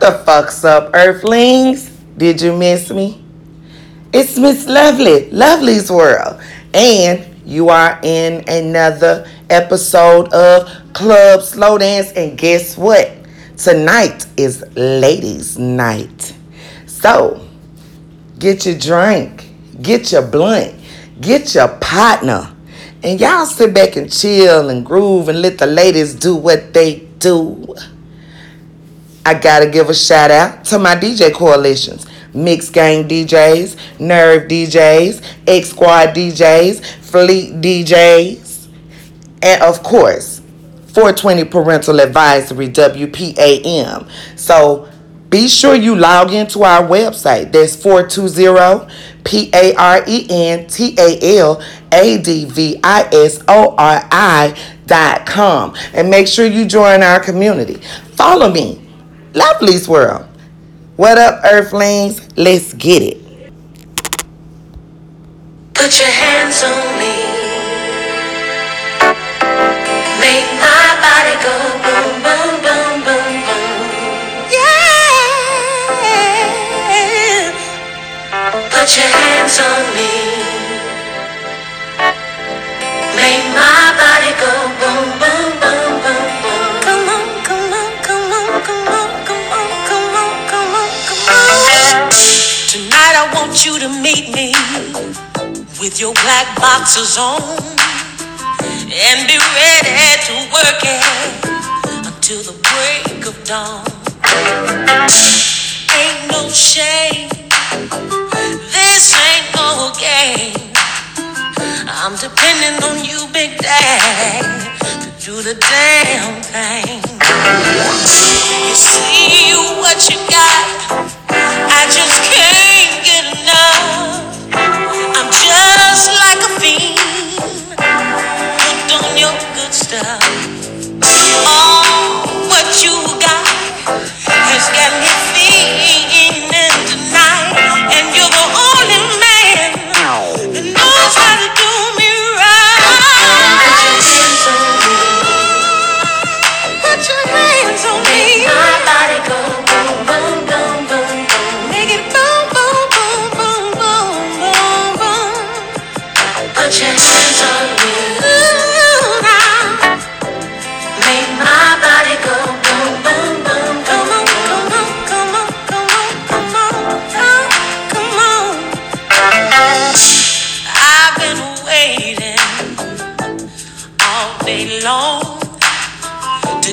What the fuck's up, Earthlings? Did you miss me? It's Miss Lovely, Lovely's World, and you are in another episode of Club Slow Dance. And guess what? Tonight is Ladies' Night. So, get your drink, get your blunt, get your partner, and y'all sit back and chill and groove and let the ladies do what they do. I gotta give a shout out to my DJ coalitions. Mix Gang DJs, Nerve DJs, X Squad DJs, Fleet DJs, and of course, 420 Parental Advisory WPAM. So be sure you log into our website. That's 420 P A R E N T A L A D V I S O R I dot com. And make sure you join our community. Follow me Lovely's World. What up, Earthlings? Let's get it. Put your hands on me. Make my body go boom, boom, boom, boom, boom. Yeah. Put your hands on me. Want you to meet me with your black boxers on and be ready to work it until the break of dawn. Ain't no shame, this ain't no game. I'm depending on you, Big Daddy, to do the damn thing.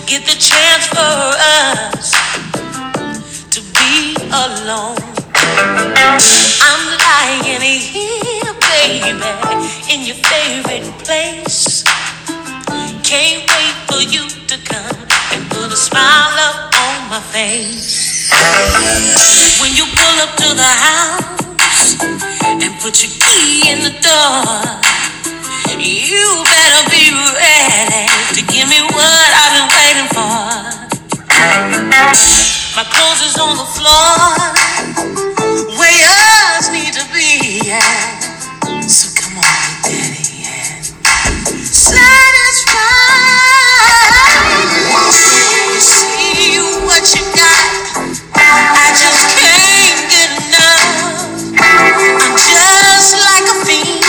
Get the chance for us to be alone. I'm lying here, baby, in your favorite place. Can't wait for you to come and put a smile up on my face. When you pull up to the house and put your key in the door, you better be ready to give me what I've waiting. My clothes is on the floor, where yours need to be. So come on, Daddy, and satisfied. See what you got. I just can't get enough. I'm just like a fiend.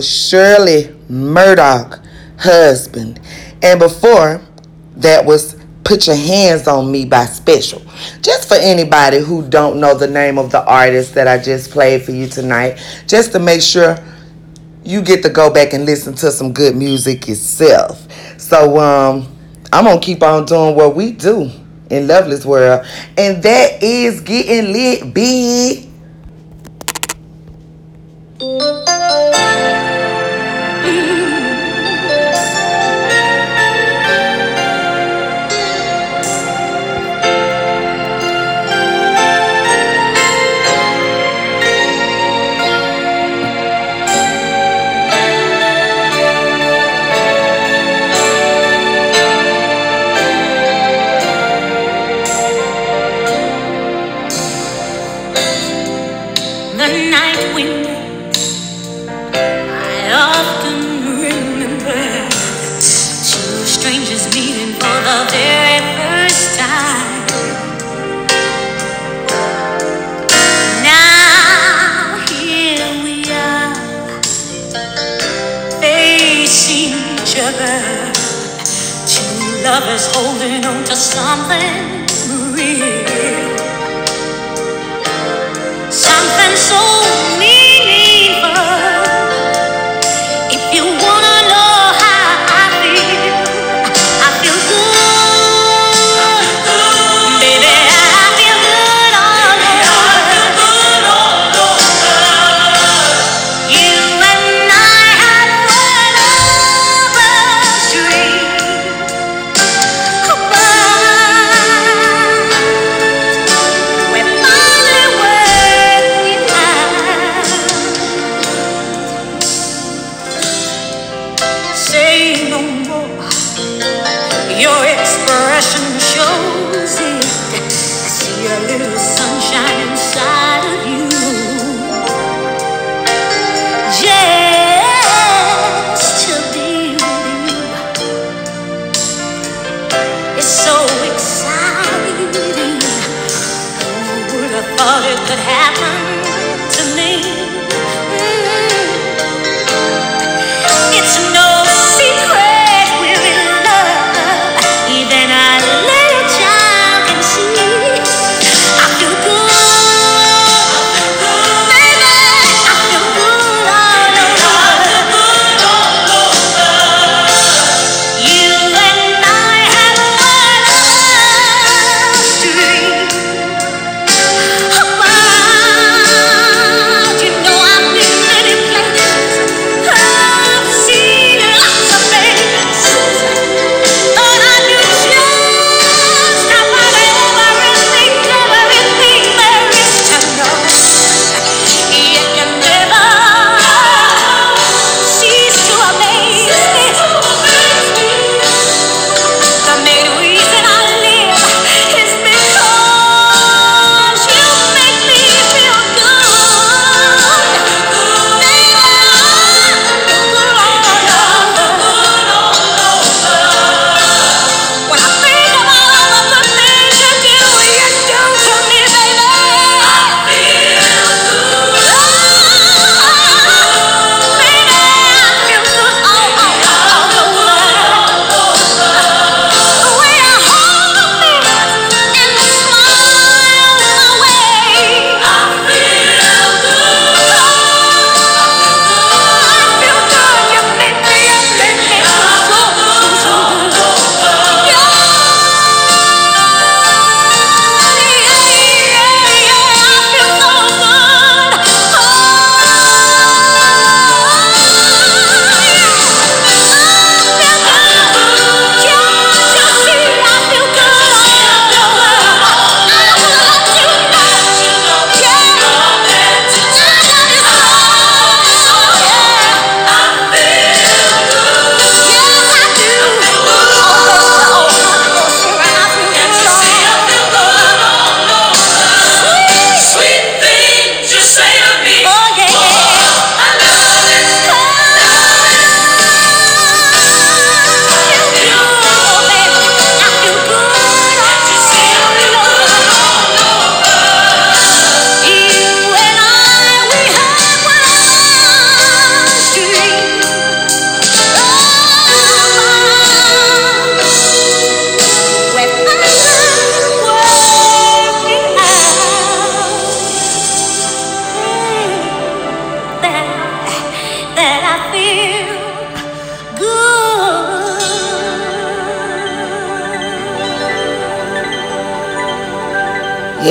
Was Shirley Murdock, husband. And before, that was Put Your Hands on Me by Special. Just for anybody who don't know the name of the artist that I just played for you tonight, just to make sure you get to go back and listen to some good music yourself. So um I'm gonna keep on doing what we do in Lovely's World, and that is getting lit big. Lovers holding on to something real. Something so could happen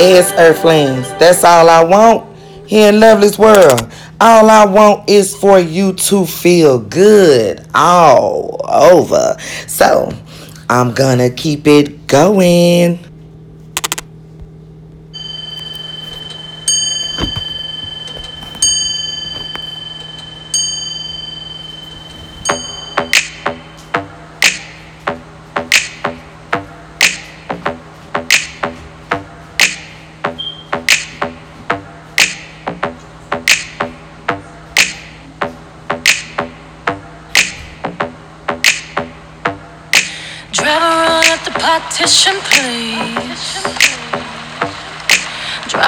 Yes, Earthlings, that's all I want here in Lovely's world. All I want is for you to feel good all over. So I'm gonna keep it going.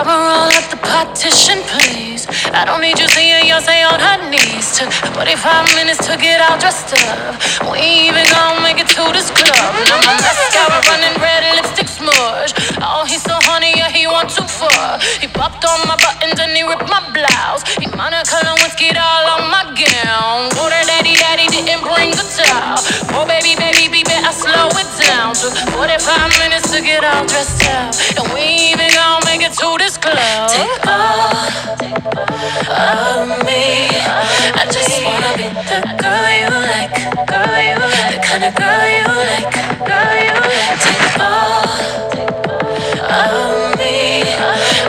Her all at the partition, please. I don't need you seeing Beyonce on her knees. Took 45 minutes to get all dressed up. We even gonna make it to this club. Now my mascara running red, lipstick smudge. Oh, he's so honey, yeah, he want too far. He popped on my buttons and he ripped my blouse. He Monica Lewinsky all on my gown. Water daddy, daddy didn't bring the towel. Oh, baby, baby, baby, I slow it down. Took 45 minutes to get all dressed up. And we even gonna make it to this club. Take all of me. I just wanna be the girl you like, girl you like, the kind of girl you like, girl you like. Take all of me.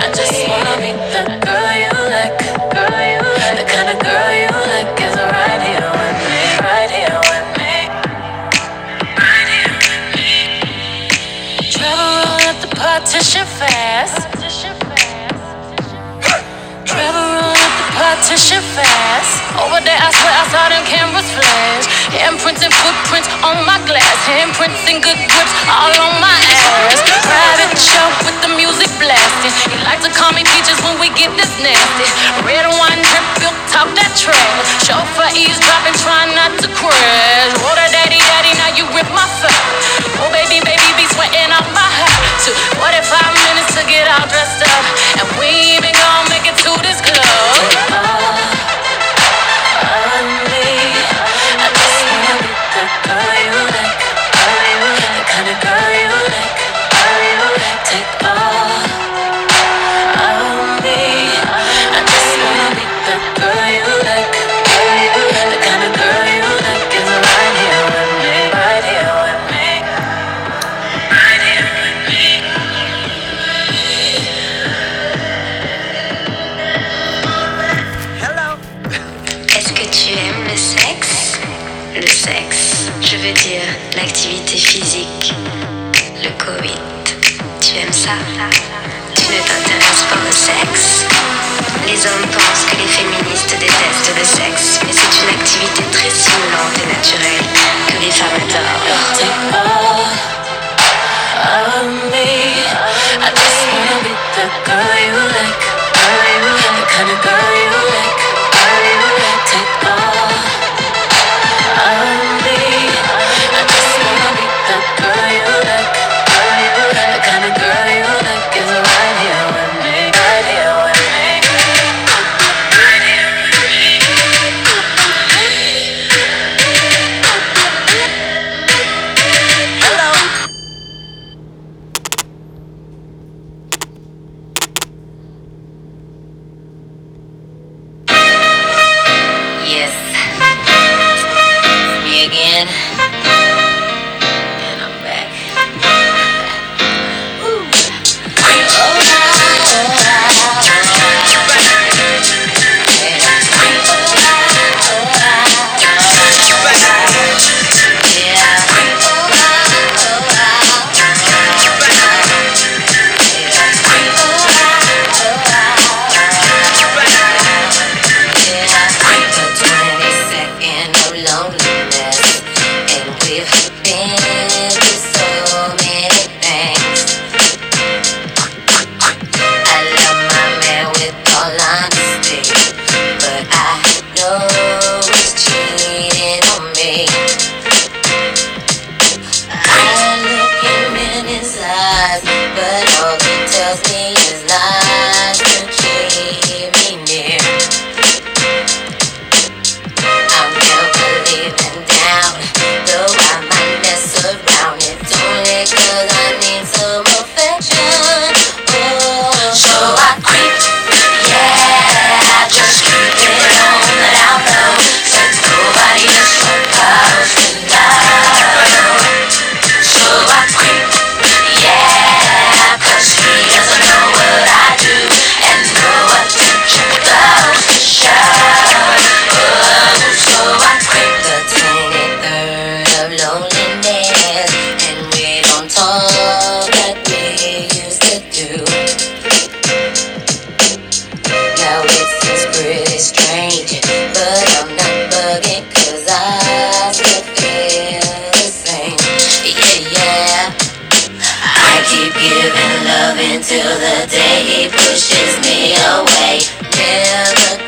I just wanna be the girl you like, girl you like, the kind of girl you like is right here with me, right here with me, right here with me. Travel at the partition fast. Partition fast. Over there, I swear I saw them cameras flash. Handprints and footprints on my glass. Handprints and good grips all on my ass. Private show with the music blasting. She like to call me peaches when we get this nasty. Red wine drip, built talk that trash. Chauffeur eavesdropping, trying not to crash. Water daddy, daddy, now you rip my fat. Oh baby, baby, be sweating out my hat. if five minutes to get all dressed up, and we even gonna make it to this club. Take all of me. I just wanna be the girl semblant et naturel que les femmes adorent. All of me. I just wanna be the girl you like, girl you like, the kind of girl you love until the day he pushes me away. Never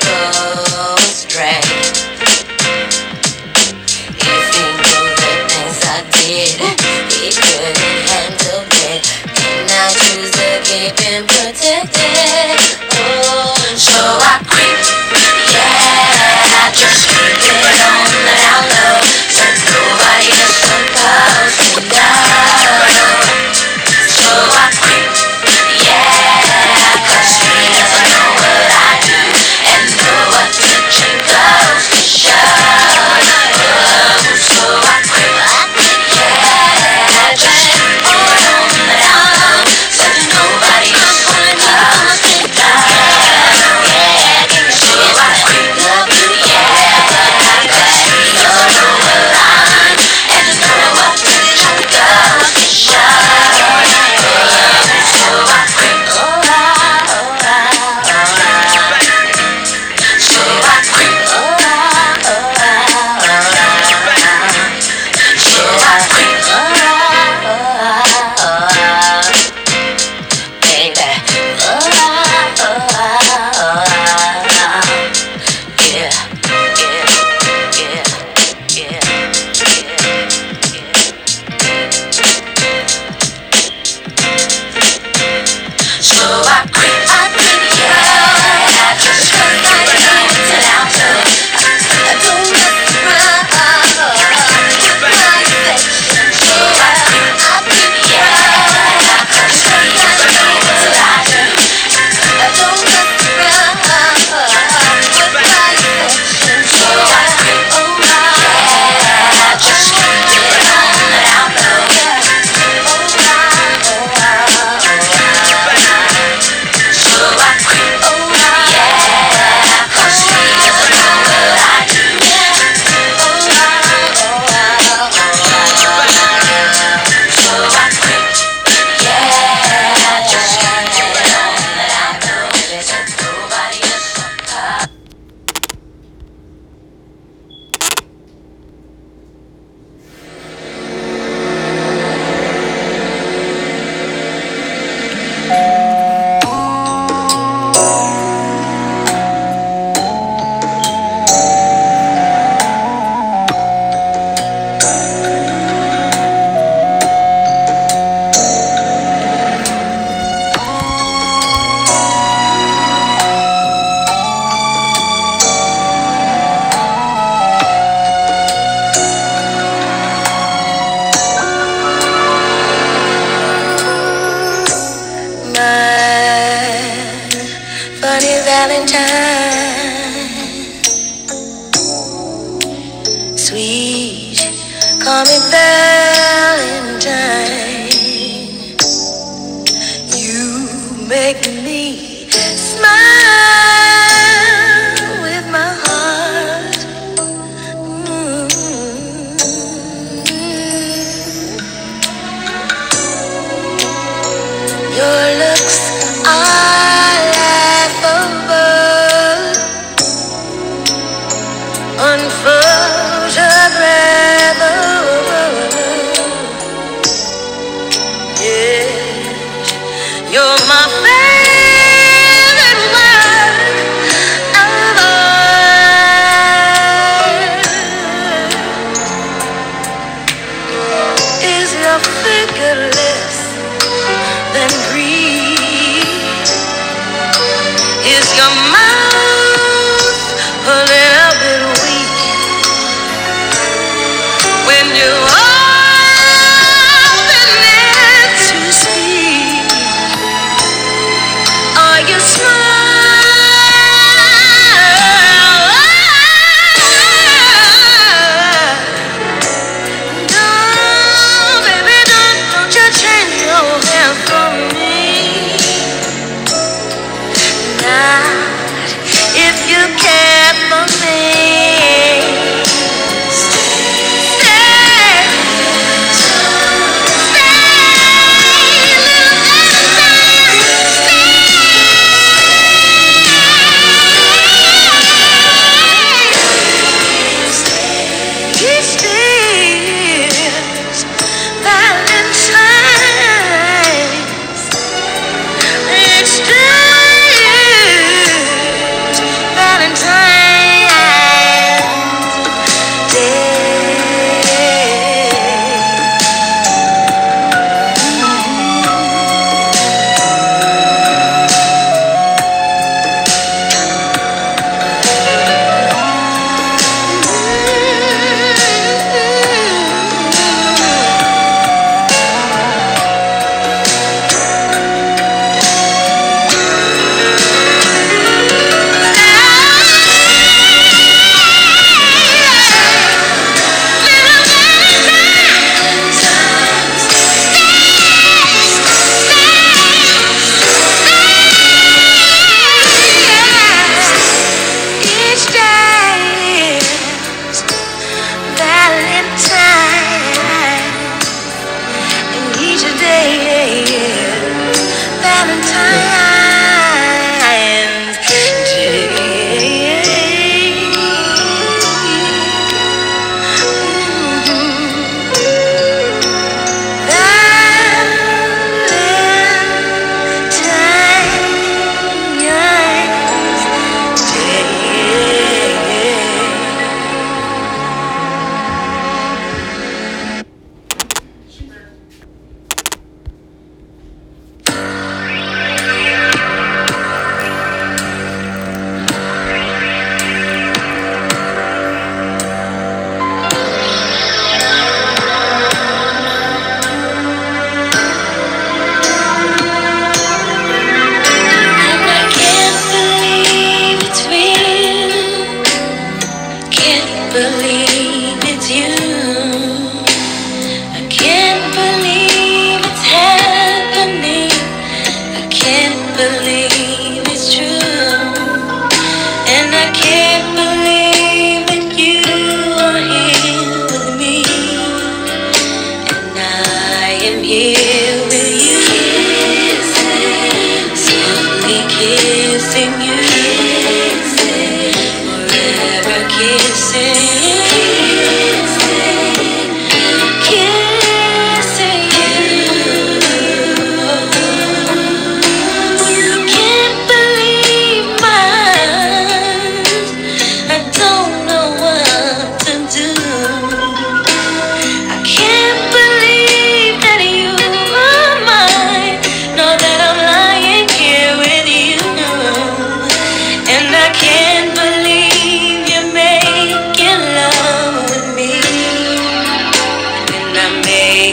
Is your mind?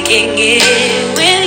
Mwah,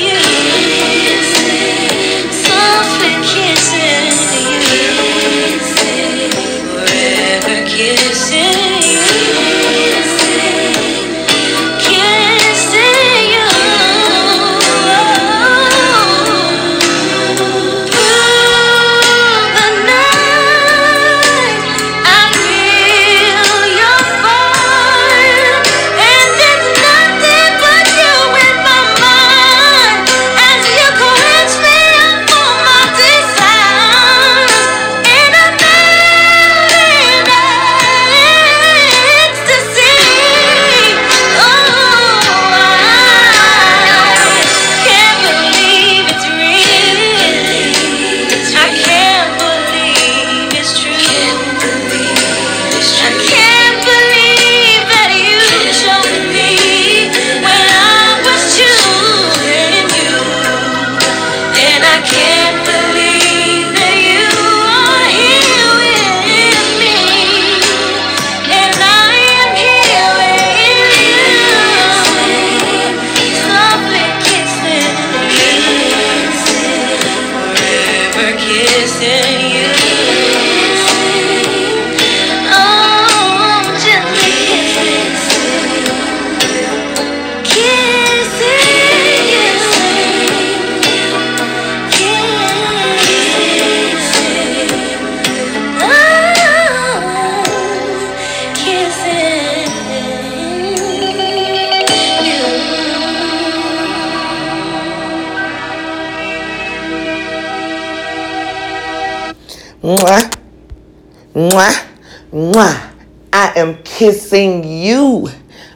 kissing you,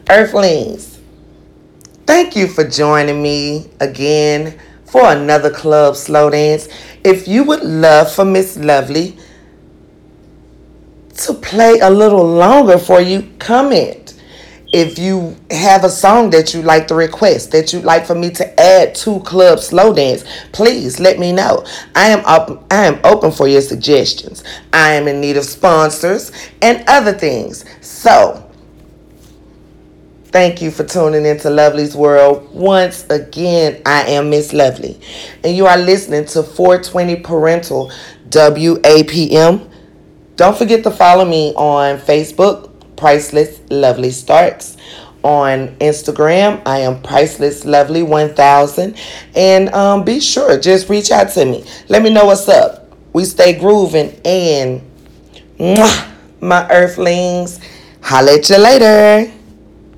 Earthlings. Thank you for joining me again for another club slow dance. If you would love for Miss Lovely to play a little longer for you, comment if you have a song that you like to request that you'd like for me to add to club slow dance please let me know. I am up i am open for your suggestions. I am in need of sponsors and other things. So thank you for tuning into lovely's world. Once again i am miss lovely. And you are listening to 420 parental wapm don't forget to follow me on facebook Priceless Lovely Starts. On Instagram, I am Priceless Lovely 1000. And um, be sure, just reach out to me. Let me know what's up. We stay grooving and mwah, my earthlings. Holla at you later.